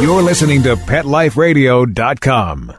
You're listening to PetLifeRadio.com.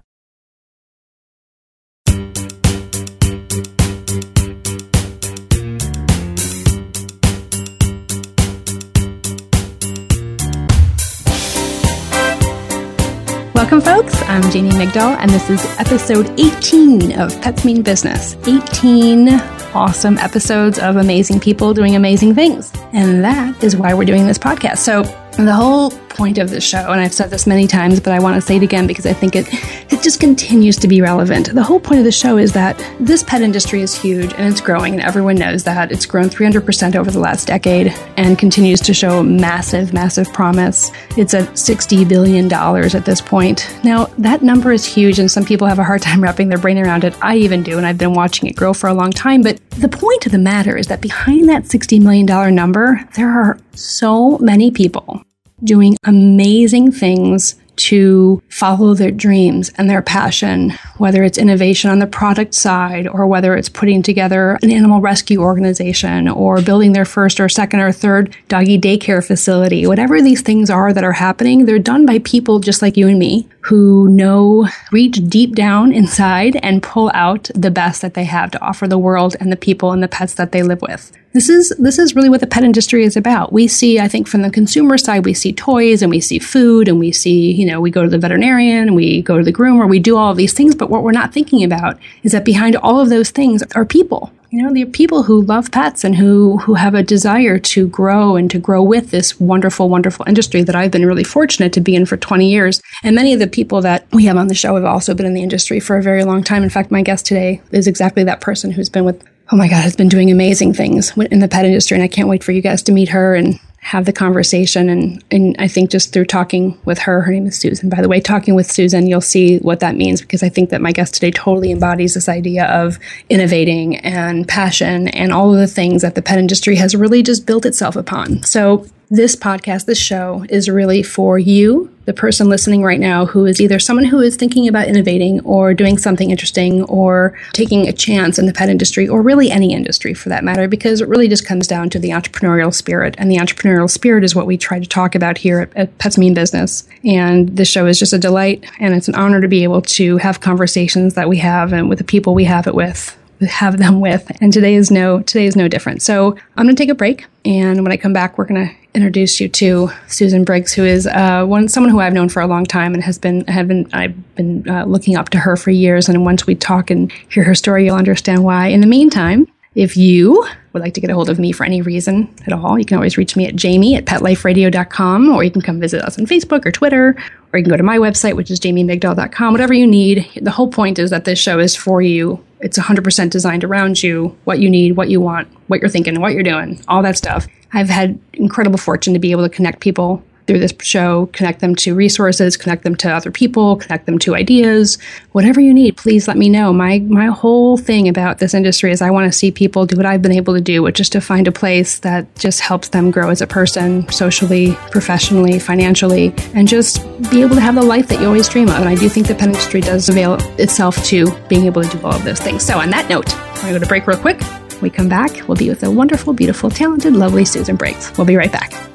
Welcome, folks. I'm Jamie Migdal, and this is episode 18 of Pets Mean Business. 18 awesome episodes of amazing people doing amazing things. And that is why we're doing this podcast. So, the whole point of this show, and I've said this many times, but I want to say it again because I think it it just continues to be relevant. The whole point of the show is that this pet industry is huge and it's growing, and everyone knows that. It's grown 300% over the last decade and continues to show massive, massive promise. It's at $60 billion at this point. Now, that number is huge, and some people have a hard time wrapping their brain around it. I even do, and I've been watching it grow for a long time. But the point of the matter is that behind that $60 million number, there are so many people doing amazing things to follow their dreams and their passion, whether it's innovation on the product side or whether it's putting together an animal rescue organization or building their first or second or third doggy daycare facility. Whatever these things are that are happening, they're done by people just like you and me who know, reach deep down inside and pull out the best that they have to offer the world and the people and the pets that they live with. This is this is really what the pet industry is about. We see, I think, from the consumer side, we see toys and we see food and we see, you know, we go to the veterinarian we go to the groomer, we do all of these things. But what we're not thinking about is that behind all of those things are people. You know, they're people who love pets and who who have a desire to grow and to grow with this wonderful, wonderful industry that I've been really fortunate to be in for 20 years. And many of the people that we have on the show have also been in the industry for a very long time. In fact, my guest today is exactly that person who's been with oh my God, has been doing amazing things in the pet industry. And I can't wait for you guys to meet her and have the conversation. And, and I think just through talking with her, her name is Susan, by the way, talking with Susan, you'll see what that means because I think that my guest today totally embodies this idea of innovating and passion and all of the things that the pet industry has really just built itself upon. So this podcast, this show is really for you, the person listening right now, who is either someone who is thinking about innovating or doing something interesting or taking a chance in the pet industry or really any industry for that matter, because it really just comes down to the entrepreneurial spirit. And the entrepreneurial spirit is what we try to talk about here at, at Pets Mean Business. And this show is just a delight and it's an honor to be able to have conversations that we have and with the people we have it with have them with and today is no today is no different so i'm going to take a break and when i come back we're going to introduce you to Susan Briggs, who is uh, one someone who I've known for a long time and has been have been I've been uh, looking up to her for years. And once we talk and hear her story, you'll understand why. In the meantime, if you would like to get a hold of me for any reason at all, you can always reach me at jamie at petliferadio.com, or you can come visit us on Facebook or Twitter, or you can go to my website, which is jamiemigdal.com, whatever you need. The whole point is that this show is for you. It's 100% designed around you, what you need, what you want, what you're thinking, what you're doing, all that stuff. I've had incredible fortune to be able to connect people through this show, connect them to resources, connect them to other people, connect them to ideas, whatever you need, please let me know. My my whole thing about this industry is I want to see people do what I've been able to do, which is to find a place that just helps them grow as a person, socially, professionally, financially, and just be able to have the life that you always dream of. And I do think the pet industry does avail itself to being able to do all of those things. So on that note, I'm gonna go to break real quick. When we come back, we'll be with the wonderful, beautiful, talented, lovely Susan Briggs. We'll be right back.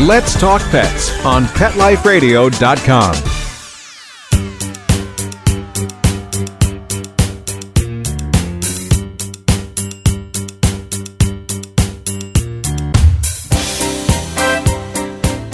Let's Talk Pets on PetLifeRadio.com.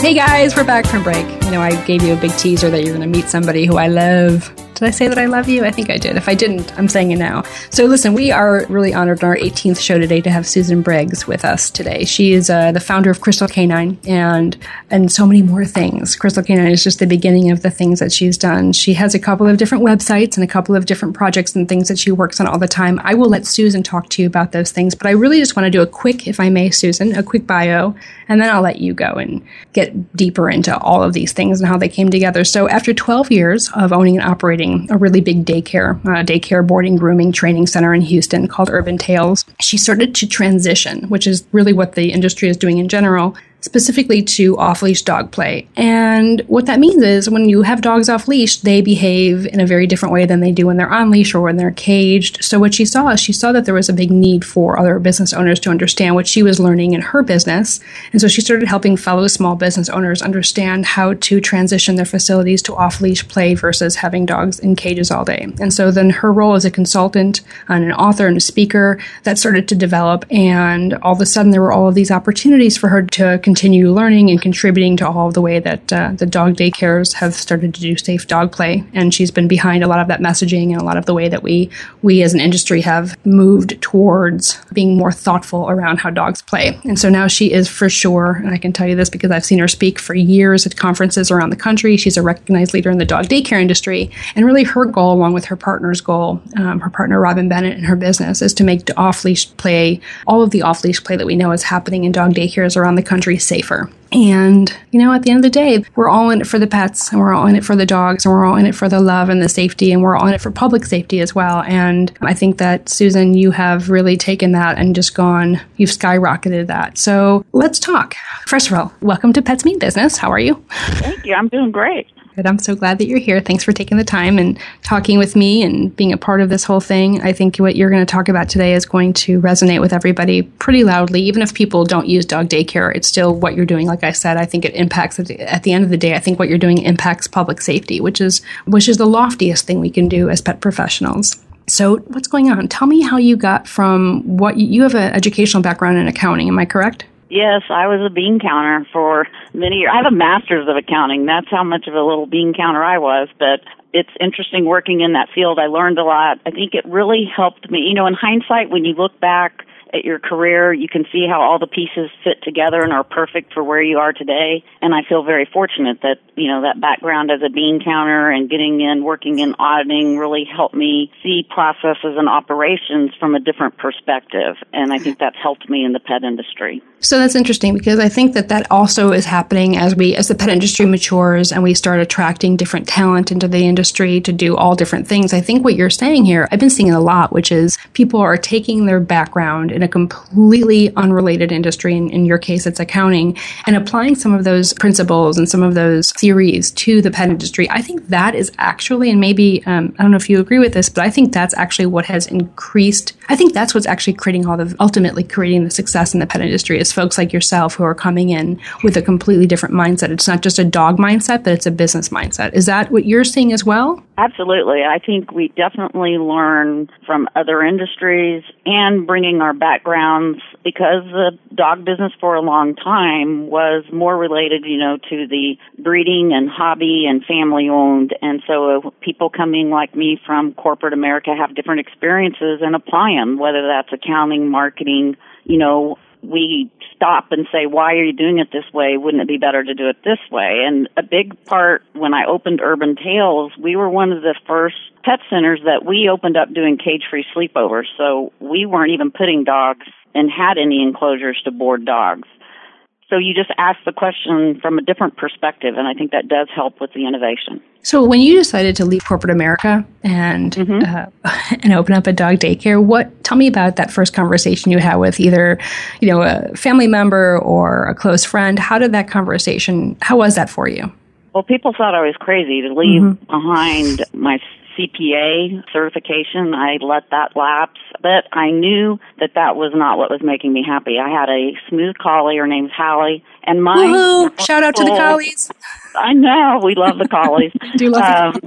Hey guys, we're back from break. You know, I gave you a big teaser that you're going to meet somebody who I love Did I say that I love you? I think I did. If I didn't, I'm saying it now. So, listen, we are really honored on our 18th show today to have Susan Briggs with us today. She is uh, the founder of Crystal Canine and and so many more things. Crystal Canine is just the beginning of the things that she's done. She has a couple of different websites and a couple of different projects and things that she works on all the time. I will let Susan talk to you about those things, but I really just want to do a quick, if I may, Susan, a quick bio, and then I'll let you go and get deeper into all of these things and how they came together. So, after 12 years of owning and operating a really big daycare, uh, daycare boarding, grooming, training center in Houston called Urban Tails, she started to transition, which is really what the industry is doing in general, specifically to off leash dog play. And what that means is when you have dogs off leash, they behave in a very different way than they do when they're on leash or when they're caged. So, what she saw is she saw that there was a big need for other business owners to understand what she was learning in her business. And so, she started helping fellow small business owners understand how to transition their facilities to off leash play versus having dogs in cages all day. And so, then her role as a consultant and an author and a speaker that started to develop. And all of a sudden, there were all of these opportunities for her to continue learning and contributing to all of the way that uh, the dog daycares have started to do safe dog play. And she's been behind a lot of that messaging and a lot of the way that we we as an industry have moved towards being more thoughtful around how dogs play. And so now she is for sure, and I can tell you this because I've seen her speak for years at conferences around the country. She's a recognized leader in the dog daycare industry, and really her goal, along with her partner's goal, um, her partner Robin Bennett and her business, is to make off leash play all of the off leash play that we know is happening in dog daycares around the country safer. And, you know, at the end of the day, we're all in it for the pets and we're all in it for the dogs and we're all in it for the love and the safety and we're all in it for public safety as well. And I think that, Susan, you have really taken that and just gone, you've skyrocketed that. So let's talk. First of all, welcome to Pets Mean Business. How are you? Thank you. I'm doing great. Good. I'm so glad that you're here. Thanks for taking the time and talking with me and being a part of this whole thing. I think what you're going to talk about today is going to resonate with everybody pretty loudly. Even if people don't use dog daycare, it's still what you're doing. Like I said, I think it impacts at the, end of the day. I think what you're doing impacts public safety, which is which is the loftiest thing we can do as pet professionals. So, what's going on? Tell me how you got from what you have an educational background in accounting. Am I correct? Yes, I was a bean counter for many years. I have a master's of accounting. That's how much of a little bean counter I was. But it's interesting working in that field. I learned a lot. I think it really helped me. You know, in hindsight, when you look back at your career, you can see how all the pieces fit together and are perfect for where you are today. And I feel very fortunate that, you know, that background as a bean counter and getting in, working in auditing really helped me see processes and operations from a different perspective. And I think that's helped me in the pet industry. So that's interesting because I think that that also is happening as we, as the pet industry matures and we start attracting different talent into the industry to do all different things. I think what you're saying here, I've been seeing it a lot, which is people are taking their background in a completely unrelated industry, in, in your case, it's accounting, and applying some of those principles and some of those theories to the pet industry. I think that is actually, and maybe, um, I don't know if you agree with this, but I think that's actually what has increased. I think that's what's actually creating all the, ultimately creating the success in the pet industry is folks like yourself who are coming in with a completely different mindset. It's not just a dog mindset, but it's a business mindset. Is that what you're seeing as well? Absolutely. I think we definitely learn from other industries and bringing our backgrounds because the dog business for a long time was more related, you know, to the breeding and hobby and family owned. And so people coming like me from corporate America have different experiences and apply them, whether that's accounting, marketing, you know, we stop and say, why are you doing it this way? Wouldn't it be better to do it this way? And a big part when I opened Urban Tails, we were one of the first pet centers that we opened up doing cage free sleepovers. So we weren't even putting dogs and had any enclosures to board dogs. So you just ask the question from a different perspective, and I think that does help with the innovation. So when you decided to leave corporate America and mm-hmm. uh, and open up a dog daycare, what? Tell me about that first conversation you had with either, you know, a family member or a close friend. How did that conversation? How was that for you? Well, people thought I was crazy to leave mm-hmm. behind my CPA certification. I let that lapse, but I knew that that was not what was making me happy. I had a smooth collie. Her name's Hallie, and my Woo-hoo! shout out to the collies. I know we love the collies. Do love um,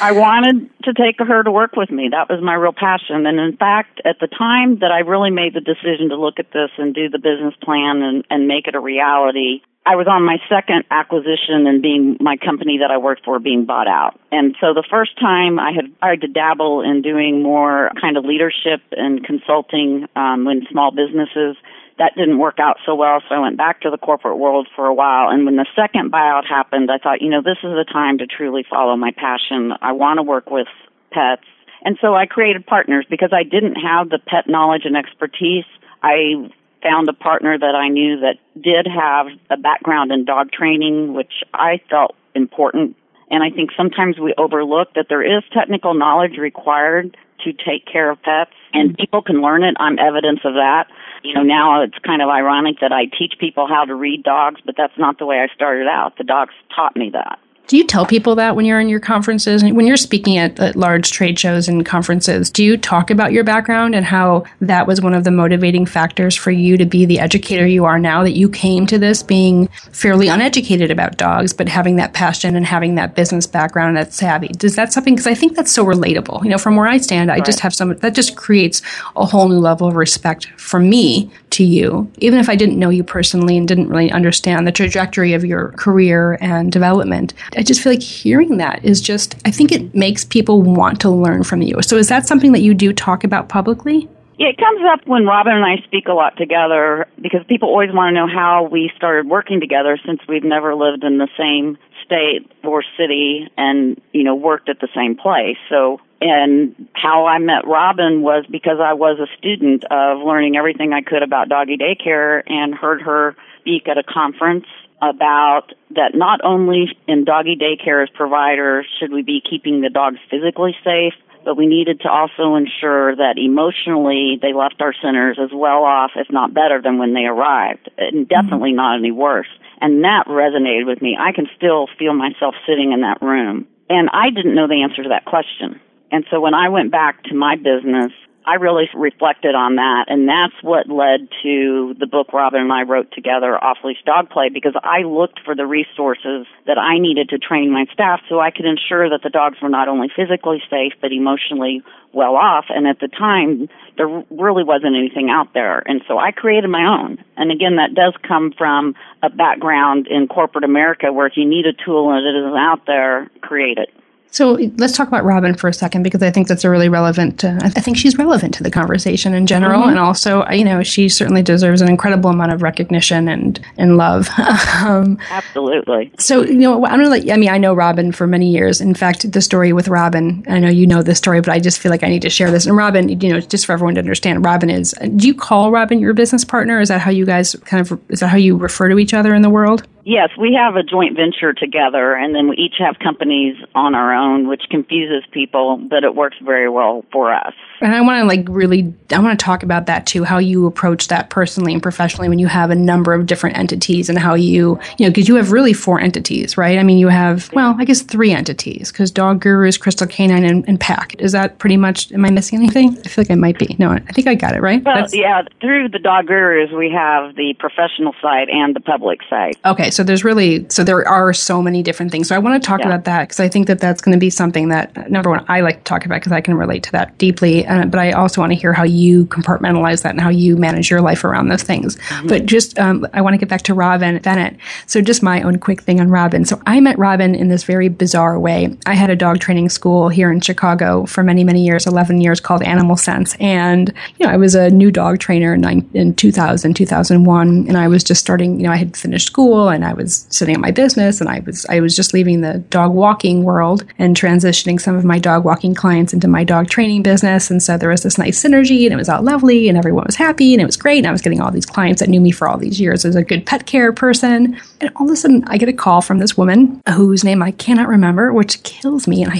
I wanted to take her to work with me. That was my real passion. And in fact, at the time that I really made the decision to look at this and do the business plan and, and make it a reality, I was on my second acquisition and being my company that I worked for being bought out. And so the first time I had tried to dabble in doing more kind of leadership and consulting um, in small businesses that didn't work out so well, so I went back to the corporate world for a while. And when the second buyout happened, I thought, you know, this is the time to truly follow my passion. I want to work with pets. And so I created partners because I didn't have the pet knowledge and expertise. I found a partner that I knew that did have a background in dog training, which I felt important. And I think sometimes we overlook that there is technical knowledge required to take care of pets and mm-hmm. people can learn it. I'm evidence of that. You know, now it's kind of ironic that I teach people how to read dogs, but that's not the way I started out. The dogs taught me that. Do you tell people that when you're in your conferences, and when you're speaking at, at, large trade shows and conferences? Do you talk about your background and how that was one of the motivating factors for you to be the educator you are now? That you came to this being fairly uneducated about dogs, but having that passion and having that business background and that savvy. Does that something? Because I think that's so relatable. You know, from where I stand, I right. just have some that just creates a whole new level of respect for me to you, even if I didn't know you personally and didn't really understand the trajectory of your career and development. I just feel like hearing that is just, I think it makes people want to learn from you. So is that something that you do talk about publicly? Yeah, it comes up when Robin and I speak a lot together because people always want to know how we started working together since we've never lived in the same state or city and, you know, worked at the same place. So and how I met Robin was because I was a student of learning everything I could about doggy daycare and heard her speak at a conference about that not only in doggy daycare as providers should we be keeping the dogs physically safe, but we needed to also ensure that emotionally they left our centers as well off, if not better, than when they arrived, and definitely mm-hmm. not any worse. And that resonated with me. I can still feel myself sitting in that room. And I didn't know the answer to that question. And so when I went back to my business, I really reflected on that, and that's what led to the book Robin and I wrote together, Off Leash Dog Play, because I looked for the resources that I needed to train my staff so I could ensure that the dogs were not only physically safe, but emotionally well off. And at the time, there really wasn't anything out there. And so I created my own. And again, that does come from a background in corporate America where if you need a tool and it isn't out there, create it. So let's talk about Robin for a second because I think that's a really relevant. Uh, I think she's relevant to the conversation in general, mm-hmm. and also you know she certainly deserves an incredible amount of recognition and and love. um, Absolutely. So you know I'm gonna let. I mean I know Robin for many years. In fact, the story with Robin, I know you know this story, but I just feel like I need to share this. And Robin, you know, just for everyone to understand, Robin is. Do you call Robin your business partner? Is that how you guys kind of? Is that how you refer to each other in the world? Yes, we have a joint venture together, and then we each have companies on our own, which confuses people, but it works very well for us. And I want to like really, I want to talk about that too, how you approach that personally and professionally when you have a number of different entities and how you, you know, because you have really four entities, right? I mean, you have, well, I guess three entities because Dog Gurus, Crystal Canine, and, and Pack. Is that pretty much, am I missing anything? I feel like I might be. No, I think I got it, right? Well, That's, yeah, through the Dog Gurus, we have the professional side and the public side. Okay, so there's really, so there are so many different things. So I want to talk yeah. about that because I think that that's going to be something that, number one, I like to talk about because I can relate to that deeply uh, but I also want to hear how you compartmentalize that and how you manage your life around those things. Mm-hmm. But just, um, I want to get back to Robin Bennett. So just my own quick thing on Robin. So I met Robin in this very bizarre way. I had a dog training school here in Chicago for many, many years, 11 years called Animal Sense. And, you know, I was a new dog trainer in, in 2000, 2001. And I was just starting, you know, I had finished school and I was sitting at my business and I was, I was just leaving the dog walking world and transitioning some of my dog walking clients into my dog training business. And so there was this nice synergy and it was all lovely and everyone was happy and it was great. And I was getting all these clients that knew me for all these years as a good pet care person. And all of a sudden, I get a call from this woman whose name I cannot remember, which kills me. And I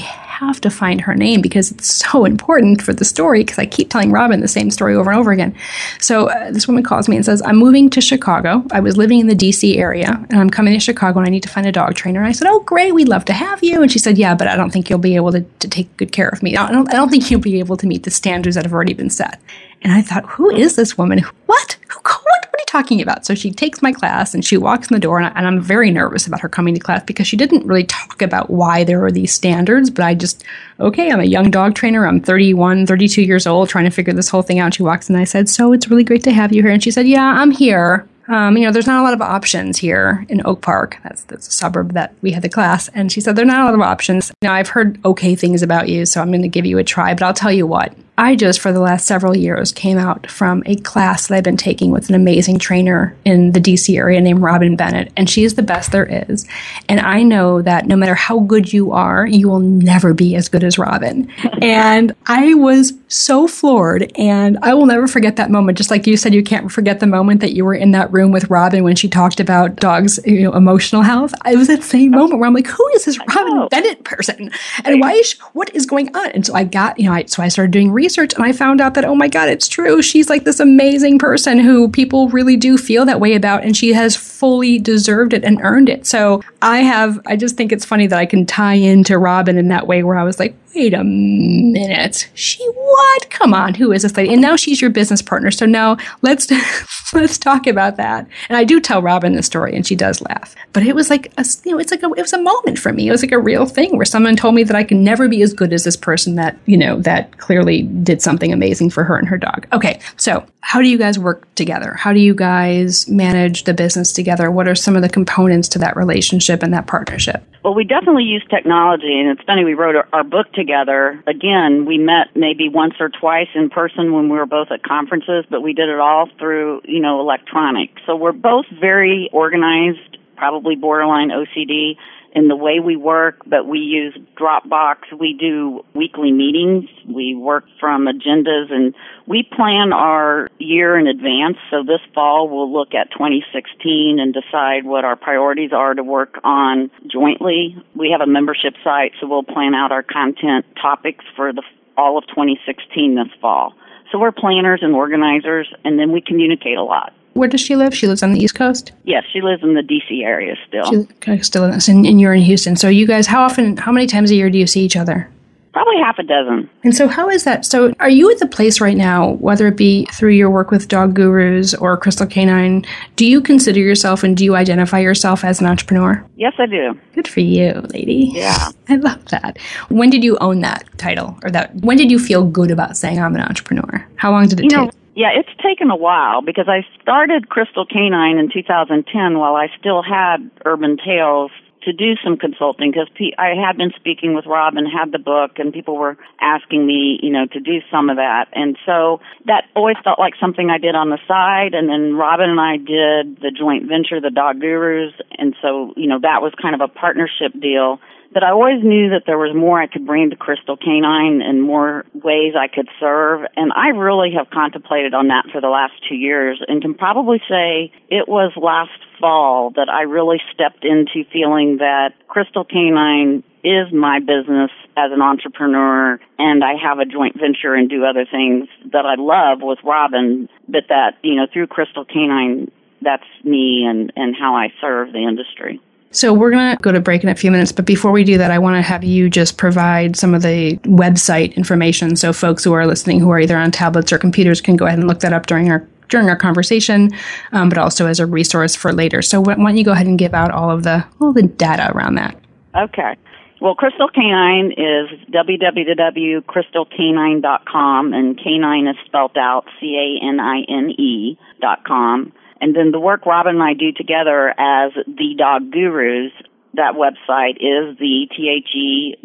have to find her name because it's so important for the story because I keep telling Robin the same story over and over again. So uh, this woman calls me and says, I'm moving to Chicago. I was living in the DC area and I'm coming to Chicago and I need to find a dog trainer. And I said, Oh, great. We'd love to have you. And she said, Yeah, but I don't think you'll be able to, to take good care of me. I don't, I don't think you'll be able to meet the standards that have already been set. And I thought, Who is this woman? What? What? Are you talking about? So she takes my class and she walks in the door, and, I, and I'm very nervous about her coming to class because she didn't really talk about why there were these standards. But I just, okay, I'm a young dog trainer. I'm 31, 32 years old, trying to figure this whole thing out. She walks in, and I said, So it's really great to have you here. And she said, Yeah, I'm here. Um, you know, there's not a lot of options here in Oak Park. That's, that's a suburb that we had the class. And she said, there are not a lot of options. Now, I've heard okay things about you, so I'm going to give you a try, but I'll tell you what, I just, for the last several years, came out from a class that I've been taking with an amazing trainer in the DC area named Robin Bennett, and she is the best there is. And I know that no matter how good you are, you will never be as good as Robin. and I was so floored, and I will never forget that moment. Just like you said, you can't forget the moment that you were in that room with Robin when she talked about dogs' you know, emotional health. It was that same moment where I'm like, who is this Robin Bennett person? And why is she, what is going on? And so I got, you know, I, so I started doing research and I found out that, oh my God, it's true. She's like this amazing person who people really do feel that way about, and she has fully deserved it and earned it. So I have, I just think it's funny that I can tie into Robin in that way where I was like, wait a minute. She what? Come on, who is this lady? And now she's your business partner. So now let's let's talk about that. And I do tell Robin the story, and she does laugh. But it was like a you know, it's like a it was a moment for me. It was like a real thing where someone told me that I can never be as good as this person that you know that clearly did something amazing for her and her dog. Okay, so how do you guys work together? How do you guys manage the business together? What are some of the components to that relationship and that partnership? Well, we definitely use technology, and it's funny, we wrote our book together. Again, we met maybe once or twice in person when we were both at conferences, but we did it all through, you know, electronic. So we're both very organized, probably borderline OCD in the way we work, but we use Dropbox. We do weekly meetings. We work from agendas and we plan our year in advance. So this fall we'll look at 2016 and decide what our priorities are to work on jointly. We have a membership site, so we'll plan out our content topics for the all of 2016 this fall. So we're planners and organizers and then we communicate a lot. Where does she live? She lives on the East Coast. Yes, she lives in the DC area still. She still in, and, and you're in Houston. So you guys, how often, how many times a year do you see each other? Probably half a dozen. And so, how is that? So, are you at the place right now, whether it be through your work with Dog Gurus or Crystal Canine, do you consider yourself and do you identify yourself as an entrepreneur? Yes, I do. Good for you, lady. Yeah. I love that. When did you own that title or that? When did you feel good about saying I'm an entrepreneur? How long did it you take? Know, yeah, it's taken a while because I started Crystal Canine in 2010 while I still had Urban Tails to do some consulting because I had been speaking with Rob and had the book and people were asking me, you know, to do some of that. And so that always felt like something I did on the side. And then Robin and I did the joint venture, the Dog Gurus. And so, you know, that was kind of a partnership deal but I always knew that there was more I could bring to Crystal Canine and more ways I could serve. And I really have contemplated on that for the last two years and can probably say it was last fall that I really stepped into feeling that Crystal Canine is my business as an entrepreneur and I have a joint venture and do other things that I love with Robin, but that, you know, through Crystal Canine, that's me and, and how I serve the industry. So we're going to go to break in a few minutes, but before we do that, I want to have you just provide some of the website information so folks who are listening who are either on tablets or computers can go ahead and look that up during our during our conversation, um, but also as a resource for later. So why don't you go ahead and give out all of the all the data around that? Okay. Well, Crystal Canine is www.crystalcanine.com, and canine is spelled out C A N I N E dot com. And then the work Robin and I do together as the Dog Gurus, that website is the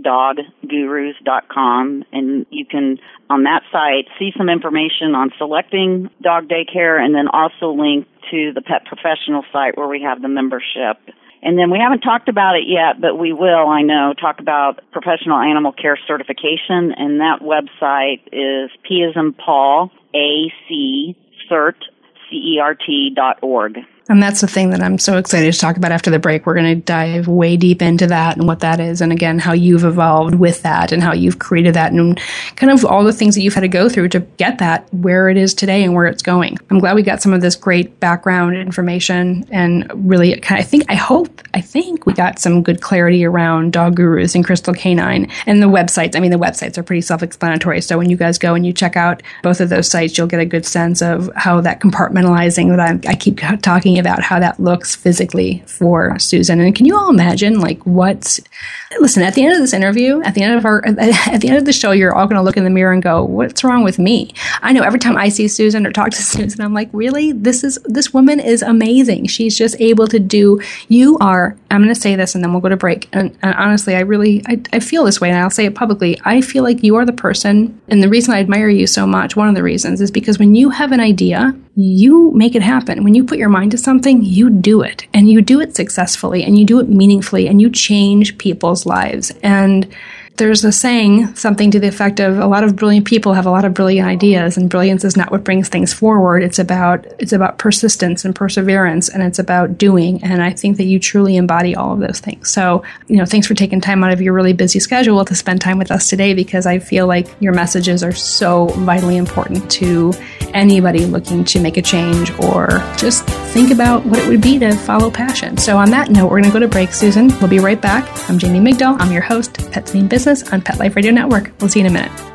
thedoggurus.com and you can on that site see some information on selecting dog daycare and then also link to the pet professional site where we have the membership. And then we haven't talked about it yet, but we will, I know, talk about professional animal care certification and that website is P as in Paul, A C cert C-E-R-T dot org. And that's the thing that I'm so excited to talk about after the break. We're going to dive way deep into that and what that is. And again, how you've evolved with that and how you've created that and kind of all the things that you've had to go through to get that where it is today and where it's going. I'm glad we got some of this great background information and really I think, I hope, I think we got some good clarity around Dog Gurus and Crystal Canine and the websites. I mean, the websites are pretty self explanatory. So when you guys go and you check out both of those sites, you'll get a good sense of how that compartmentalizing that I, I keep talking talking about how that looks physically for Susan. And can you all imagine, like, what's listen at the end of this interview, at the end of our, at the end of the show, you're all going to look in the mirror and go, "What's wrong with me?" I know every time I see Susan or talk to Susan, I'm like, "Really? This is this woman is amazing. She's just able to do. You are. I'm going to say this, and then we'll go to break. And, and honestly, I really, I, I feel this way, and I'll say it publicly. I feel like you are the person, and the reason I admire you so much, one of the reasons, is because when you have an idea you make it happen. When you put your mind to something, you do it and you do it successfully and you do it meaningfully and you change people's lives. And there's a saying, something to the effect of a lot of brilliant people have a lot of brilliant ideas, and brilliance is not what brings things forward. It's about it's about persistence and perseverance, and it's about doing. And I think that you truly embody all of those things. So, you know, thanks for taking time out of your really busy schedule to spend time with us today, because I feel like your messages are so vitally important to anybody looking to make a change or just think about what it would be to follow passion. So, on that note, we're going to go to break, Susan. We'll be right back. I'm Jamie Migdal. I'm your host, Pets Mean Business business on Pet Life Radio Network. We'll see you in a minute.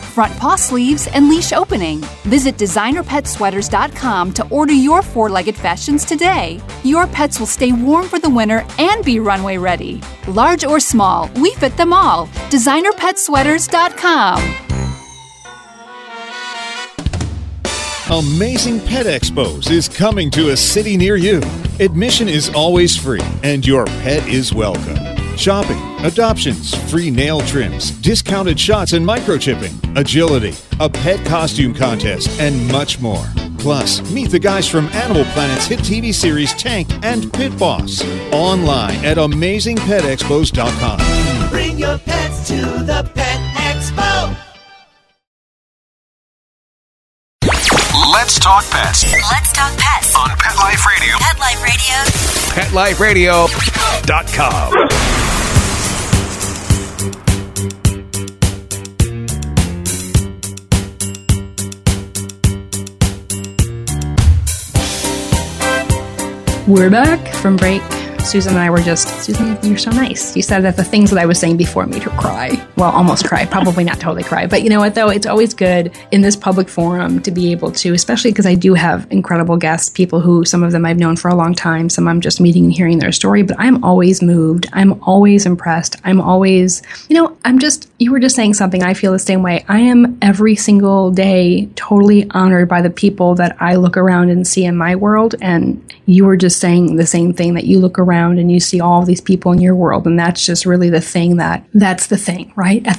front paw sleeves, and leash opening. Visit designerpetsweaters.com to order your four legged fashions today. Your pets will stay warm for the winter and be runway ready. Large or small, we fit them all. DesignerPetSweaters.com. Amazing Pet Expos is coming to a city near you. Admission is always free, and your pet is welcome. Shopping, adoptions, free nail trims, discounted shots and microchipping, agility, a pet costume contest, and much more. Plus, meet the guys from Animal Planet's hit TV series Tank and Pit Boss. Online at AmazingPetExpos.com. Bring your pets to the Pet Expo. Let's talk pets Let's talk pets. on Pet Life Radio. Pet Life Radio. PetLifeRadio.com. We're back from break. Susan and I were just, Susan, you're so nice. You said that the things that I was saying before made her cry. Well, almost cry. Probably not totally cry. But you know what, though? It's always good in this public forum to be able to, especially because I do have incredible guests, people who some of them I've known for a long time, some I'm just meeting and hearing their story. But I'm always moved. I'm always impressed. I'm always, you know, I'm just, you were just saying something. I feel the same way. I am every single day totally honored by the people that I look around and see in my world. And you were just saying the same thing that you look around and you see all these people in your world. And that's just really the thing that, that's the thing, right?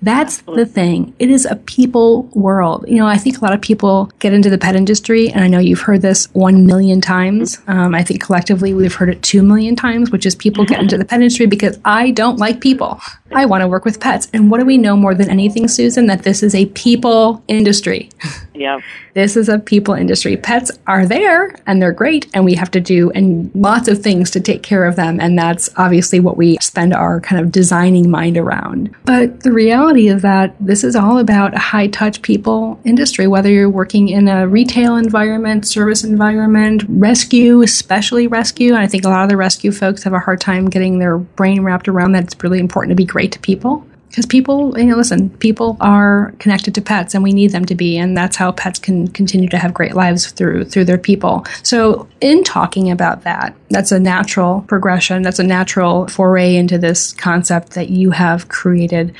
That's the thing. It is a people world. You know, I think a lot of people get into the pet industry, and I know you've heard this one million times. Um, I think collectively we've heard it two million times, which is people get into the pet industry because I don't like people. I want to work with pets. And what do we know more than anything, Susan? That this is a people industry. Yeah. This is a people industry. Pets are there and they're great, and we have to do and lots of things to take care of them. And that's obviously what we spend our kind of designing mind around. But the reality is that this is all about a high touch people industry, whether you're working in a retail environment, service environment, rescue, especially rescue. And I think a lot of the rescue folks have a hard time getting their brain wrapped around that it's really important to be great to people because people you know listen people are connected to pets and we need them to be and that's how pets can continue to have great lives through through their people. So in talking about that that's a natural progression. That's a natural foray into this concept that you have created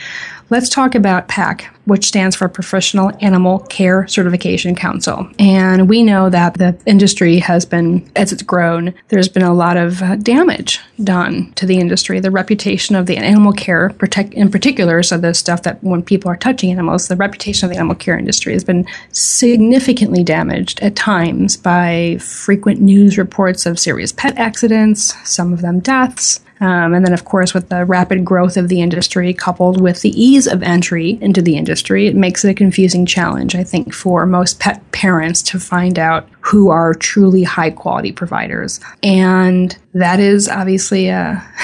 let's talk about PAC, which stands for Professional Animal Care Certification Council. And we know that the industry has been, as it's grown, there's been a lot of uh, damage done to the industry. The reputation of the animal care, protect, in particular, so the stuff that when people are touching animals, the reputation of the animal care industry has been significantly damaged at times by frequent news reports of serious pet accidents, some of them deaths. Um, and then, of course, with the rapid growth of the industry coupled with the ease of entry into the industry, it makes it a confusing challenge, I think, for most pet parents to find out who are truly high quality providers. And that is obviously a.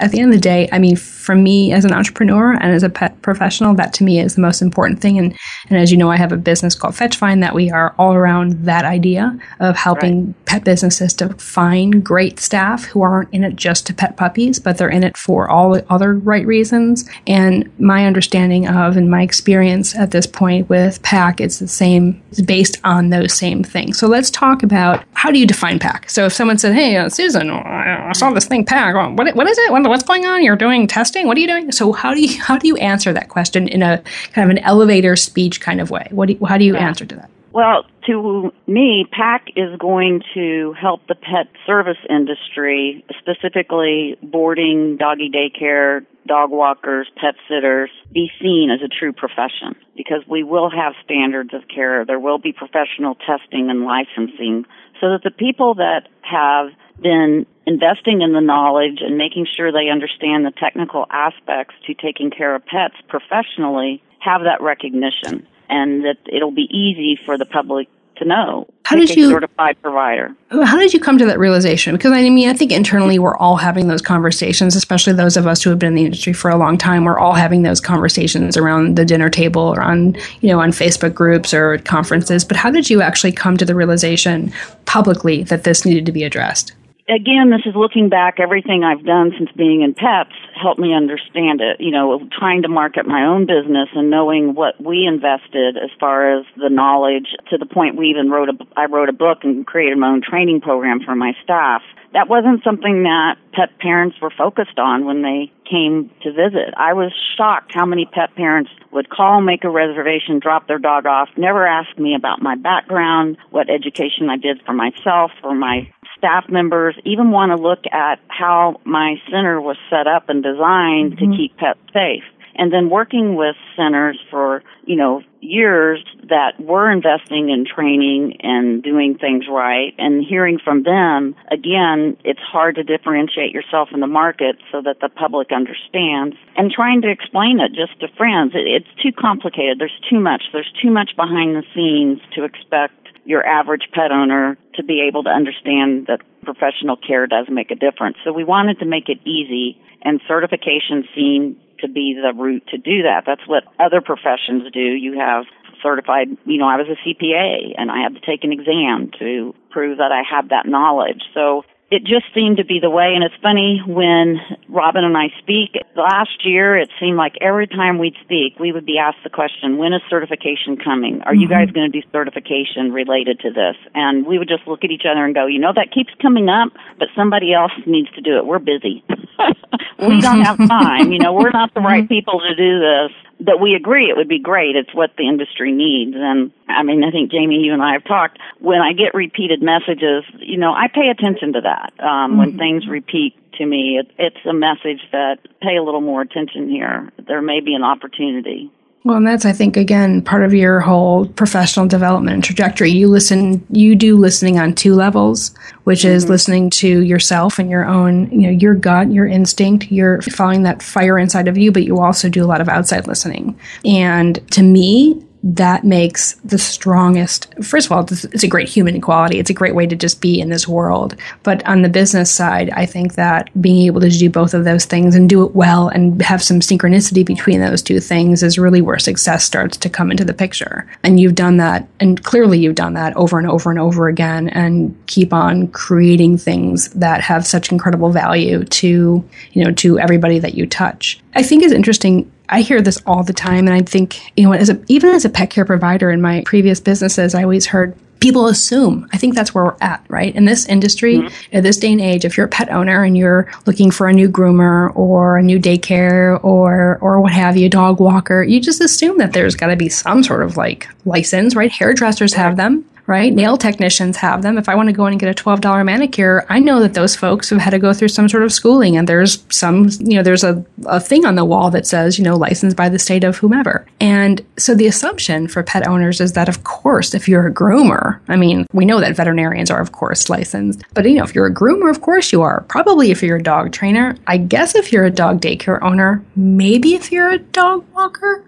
At the end of the day, I mean, for me as an entrepreneur and as a pet professional, that to me is the most important thing. And, and as you know, I have a business called FetchFind that we are all around that idea of helping right. pet businesses to find great staff who aren't in it just to pet puppies, but they're in it for all the other right reasons. And my understanding of and my experience at this point with PAC, it's the same, it's based on those same things. So let's talk about how do you define PAC? So if someone said, Hey, uh, Susan, I saw this thing PAC, what, what is it? What, what's going on? You're doing testing? what are you doing? So how do you how do you answer that question in a kind of an elevator speech kind of way? What do you, how do you yeah. answer to that? Well, to me, PAC is going to help the pet service industry, specifically boarding, doggy daycare, dog walkers, pet sitters, be seen as a true profession because we will have standards of care. There will be professional testing and licensing so that the people that have been investing in the knowledge and making sure they understand the technical aspects to taking care of pets professionally have that recognition and that it'll be easy for the public to know. How did you certified provider? How did you come to that realization? Because I mean, I think internally we're all having those conversations, especially those of us who have been in the industry for a long time. We're all having those conversations around the dinner table or on you know on Facebook groups or at conferences. But how did you actually come to the realization publicly that this needed to be addressed? Again, this is looking back. Everything I've done since being in pets helped me understand it. You know, trying to market my own business and knowing what we invested as far as the knowledge to the point we even wrote a, I wrote a book and created my own training program for my staff. That wasn't something that pet parents were focused on when they came to visit. I was shocked how many pet parents would call, make a reservation, drop their dog off, never ask me about my background, what education I did for myself or my staff members even want to look at how my center was set up and designed mm-hmm. to keep pets safe. And then working with centers for, you know, years that were investing in training and doing things right and hearing from them, again, it's hard to differentiate yourself in the market so that the public understands and trying to explain it just to friends. It, it's too complicated. There's too much. There's too much behind the scenes to expect your average pet owner to be able to understand that professional care does make a difference. So we wanted to make it easy, and certification seemed to be the route to do that. That's what other professions do. You have certified, you know, I was a CPA and I had to take an exam to prove that I had that knowledge. So it just seemed to be the way. And it's funny when Robin and I speak. Last year, it seemed like every time we'd speak, we would be asked the question, "When is certification coming? Are mm-hmm. you guys going to do certification related to this?" And we would just look at each other and go, "You know, that keeps coming up, but somebody else needs to do it. We're busy. we don't have time. You know, we're not the right mm-hmm. people to do this." But we agree it would be great. It's what the industry needs. And I mean, I think Jamie, you and I have talked. When I get repeated messages, you know, I pay attention to that. Um, mm-hmm. When things repeat to me, it, it's a message that pay a little more attention here. There may be an opportunity. Well, and that's, I think, again, part of your whole professional development and trajectory. You listen, you do listening on two levels, which mm-hmm. is listening to yourself and your own, you know, your gut, your instinct. You're following that fire inside of you, but you also do a lot of outside listening. And to me, that makes the strongest. First of all, it's a great human quality. It's a great way to just be in this world. But on the business side, I think that being able to do both of those things and do it well and have some synchronicity between those two things is really where success starts to come into the picture. And you've done that, and clearly you've done that over and over and over again, and keep on creating things that have such incredible value to you know to everybody that you touch. I think is interesting I hear this all the time, and I think, you know, as a, even as a pet care provider in my previous businesses, I always heard people assume. I think that's where we're at, right? In this industry, mm-hmm. in this day and age, if you're a pet owner and you're looking for a new groomer or a new daycare or or what have you, dog walker, you just assume that there's got to be some sort of like license, right? Hairdressers have them right? Nail technicians have them. If I want to go in and get a $12 manicure, I know that those folks have had to go through some sort of schooling and there's some, you know, there's a, a thing on the wall that says, you know, licensed by the state of whomever. And so the assumption for pet owners is that, of course, if you're a groomer, I mean, we know that veterinarians are, of course, licensed, but, you know, if you're a groomer, of course you are. Probably if you're a dog trainer. I guess if you're a dog daycare owner, maybe if you're a dog walker.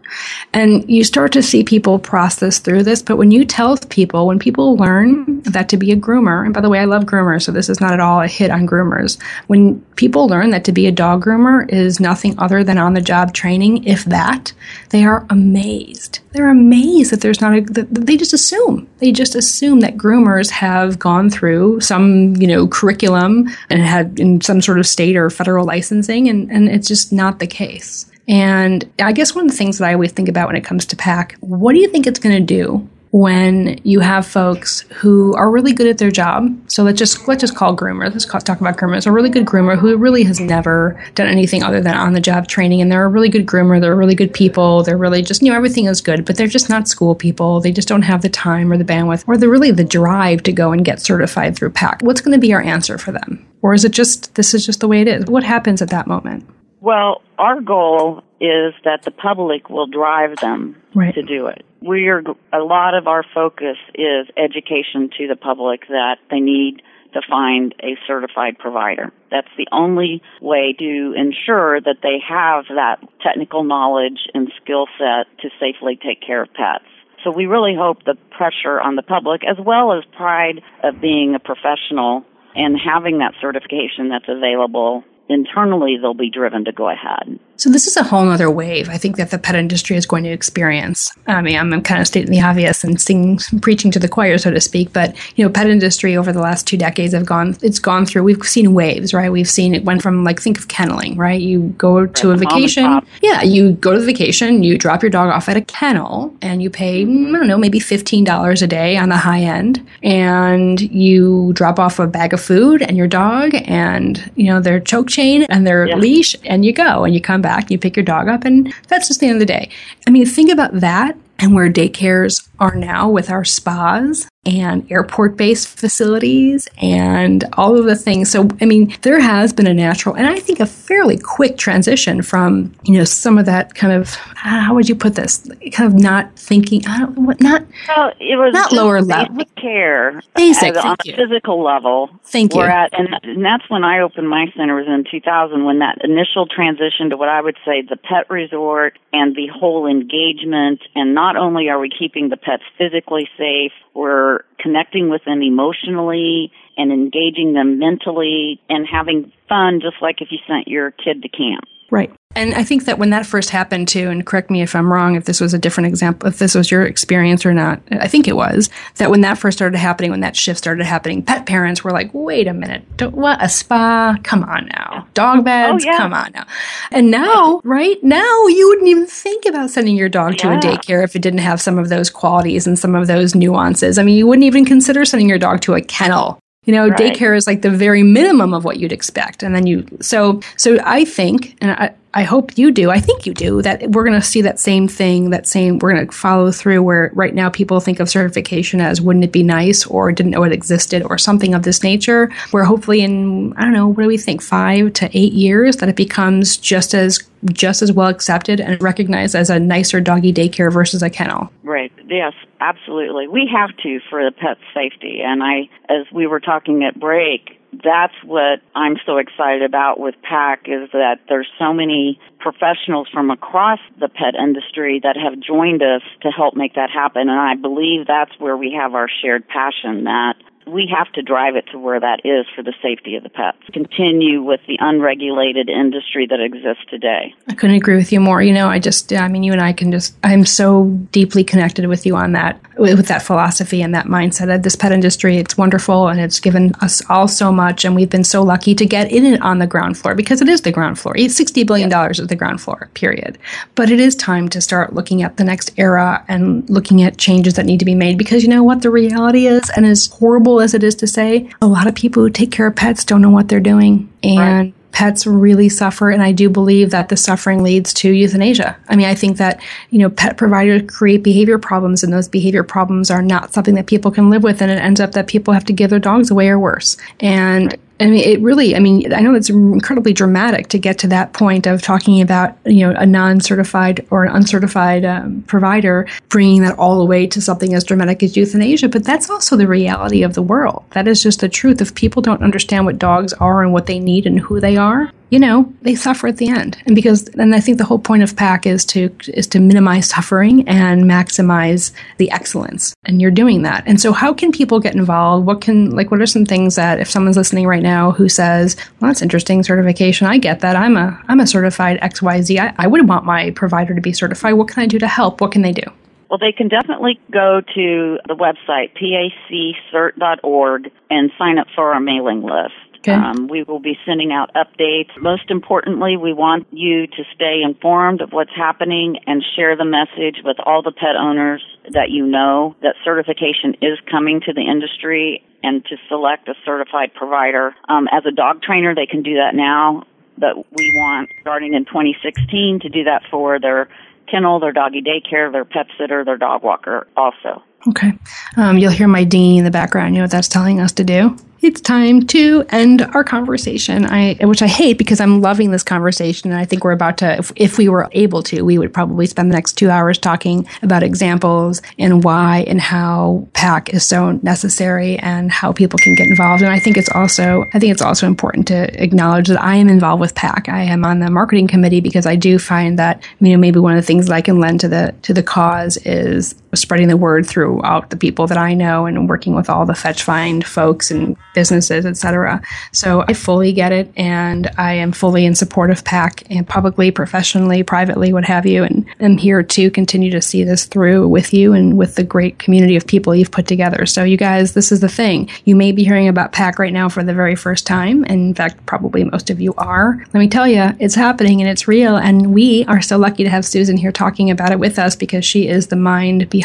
And you start to see people process through this. But when you tell people, when people learn that to be a groomer, and by the way, I love groomers, so this is not at all a hit on groomers. When people learn that to be a dog groomer is nothing other than on the job training, if that, they are amazed. They're amazed that there's not a, they just assume. They just assume that groomers have gone through some, you know, curriculum and had in some sort of state or federal licensing, and, and it's just not the case. And I guess one of the things that I always think about when it comes to PAC, what do you think it's going to do when you have folks who are really good at their job. So let's just let's just call groomers. Let's call, talk about groomers. A really good groomer who really has never done anything other than on the job training, and they're a really good groomer. They're really good people. They're really just you know everything is good, but they're just not school people. They just don't have the time or the bandwidth or the really the drive to go and get certified through PAC. What's going to be our answer for them? Or is it just this is just the way it is? What happens at that moment? Well, our goal is that the public will drive them right. to do it. We are a lot of our focus is education to the public that they need to find a certified provider. That's the only way to ensure that they have that technical knowledge and skill set to safely take care of pets. So we really hope the pressure on the public as well as pride of being a professional and having that certification that's available internally they'll be driven to go ahead. So this is a whole other wave I think that the pet industry is going to experience. I mean, I'm, I'm kind of stating the obvious and singing, preaching to the choir, so to speak. But you know, pet industry over the last two decades have gone. It's gone through. We've seen waves, right? We've seen it went from like think of kenneling, right? You go to a vacation. Yeah, you go to the vacation. You drop your dog off at a kennel, and you pay I don't know, maybe fifteen dollars a day on the high end, and you drop off a bag of food and your dog, and you know their choke chain and their yeah. leash, and you go and you come back, you pick your dog up, and that's just the end of the day. I mean, think about that and where daycares are now with our spas and airport based facilities and all of the things. So, I mean, there has been a natural and I think a fairly quick transition from, you know, some of that kind of, ah, how would you put this? Kind of not thinking, I don't what, not, well, it was not lower level care. Basic, on a physical level. Thank you. At, and, and that's when I opened my center was in 2000 when that initial transition to what I would say the pet resort and the whole engagement. And not only are we keeping the pets physically safe, we're connecting with them emotionally and engaging them mentally and having fun, just like if you sent your kid to camp. Right. And I think that when that first happened too, and correct me if I'm wrong, if this was a different example, if this was your experience or not, I think it was, that when that first started happening, when that shift started happening, pet parents were like, wait a minute, what, a spa? Come on now. Dog oh, beds? Oh, yeah. Come on now. And now, right now, you wouldn't even think about sending your dog to a daycare if it didn't have some of those qualities and some of those nuances. I mean, you wouldn't even consider sending your dog to a kennel. You know, Right. daycare is like the very minimum of what you'd expect. And then you, so, so I think, and I, I hope you do, I think you do, that we're going to see that same thing, that same, we're going to follow through where right now people think of certification as wouldn't it be nice or didn't know it existed or something of this nature, where hopefully in, I don't know, what do we think, five to eight years that it becomes just as, just as well accepted and recognized as a nicer doggy daycare versus a kennel. Right. Yes, absolutely. We have to for the pet safety. And I, as we were talking at break, that's what I'm so excited about with PAC is that there's so many professionals from across the pet industry that have joined us to help make that happen. And I believe that's where we have our shared passion that we have to drive it to where that is for the safety of the pets. Continue with the unregulated industry that exists today. I couldn't agree with you more. You know, I just, I mean, you and I can just, I'm so deeply connected with you on that, with that philosophy and that mindset of this pet industry. It's wonderful and it's given us all so much. And we've been so lucky to get in it on the ground floor because it is the ground floor. $60 billion is the ground floor, period. But it is time to start looking at the next era and looking at changes that need to be made because you know what the reality is, and as horrible as it is to say, a lot of people who take care of pets don't know what they're doing. And right pets really suffer and i do believe that the suffering leads to euthanasia i mean i think that you know pet providers create behavior problems and those behavior problems are not something that people can live with and it ends up that people have to give their dogs away or worse and right. I mean, it really, I mean, I know it's incredibly dramatic to get to that point of talking about, you know, a non certified or an uncertified um, provider bringing that all the way to something as dramatic as euthanasia. But that's also the reality of the world. That is just the truth. If people don't understand what dogs are and what they need and who they are, you know, they suffer at the end. And because, and I think the whole point of PAC is to, is to minimize suffering and maximize the excellence. And you're doing that. And so how can people get involved? What can, like, what are some things that if someone's listening right now who says, well, that's interesting certification. I get that. I'm a, I'm a certified XYZ. I, I would want my provider to be certified. What can I do to help? What can they do? Well, they can definitely go to the website, paccert.org, and sign up for our mailing list. Okay. Um, we will be sending out updates. Most importantly, we want you to stay informed of what's happening and share the message with all the pet owners that you know that certification is coming to the industry and to select a certified provider. Um, as a dog trainer, they can do that now, but we want, starting in 2016, to do that for their kennel, their doggy daycare, their pet sitter, their dog walker also. Okay. Um, you'll hear my dinging in the background. You know what that's telling us to do? It's time to end our conversation. I, which I hate because I'm loving this conversation, and I think we're about to. If, if, we were able to, we would probably spend the next two hours talking about examples and why and how PAC is so necessary and how people can get involved. And I think it's also, I think it's also important to acknowledge that I am involved with PAC. I am on the marketing committee because I do find that you know maybe one of the things that I can lend to the to the cause is spreading the word throughout the people that I know and working with all the FetchFind folks and businesses, etc. So I fully get it, and I am fully in support of PAC and publicly, professionally, privately, what have you. And I'm here to continue to see this through with you and with the great community of people you've put together. So you guys, this is the thing. You may be hearing about PAC right now for the very first time, and in fact, probably most of you are. Let me tell you, it's happening and it's real, and we are so lucky to have Susan here talking about it with us because she is the mind behind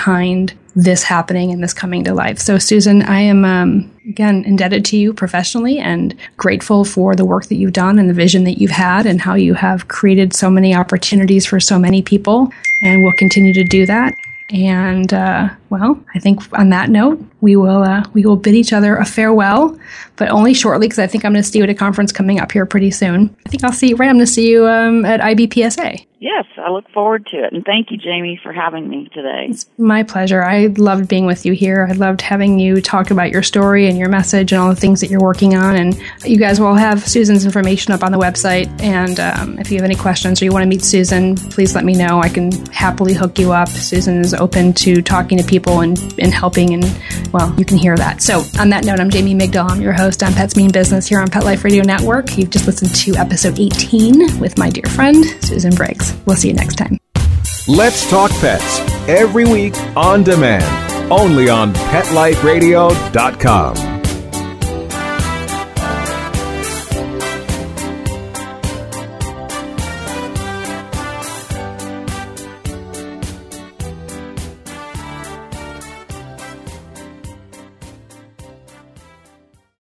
this happening and this coming to life. So, Susan, I am um, again indebted to you professionally and grateful for the work that you've done and the vision that you've had and how you have created so many opportunities for so many people. And we'll continue to do that. And uh, well, I think on that note, we will uh, we will bid each other a farewell, but only shortly because I think I'm going to see you at a conference coming up here pretty soon. I think I'll see you right. I'm going to see you um, at IBPSA. Yes, I look forward to it. And thank you, Jamie, for having me today. It's my pleasure. I loved being with you here. I loved having you talk about your story and your message and all the things that you're working on. And you guys will have Susan's information up on the website. And um, if you have any questions or you want to meet Susan, please let me know. I can happily hook you up. Susan is open to talking to people and, and helping. And, well, you can hear that. So, on that note, I'm Jamie Migdal. I'm your host on Pets Mean Business here on Pet Life Radio Network. You've just listened to episode 18 with my dear friend, Susan Briggs. We'll see you next time. Let's Talk Pets every week on demand, only on PetLifeRadio.com.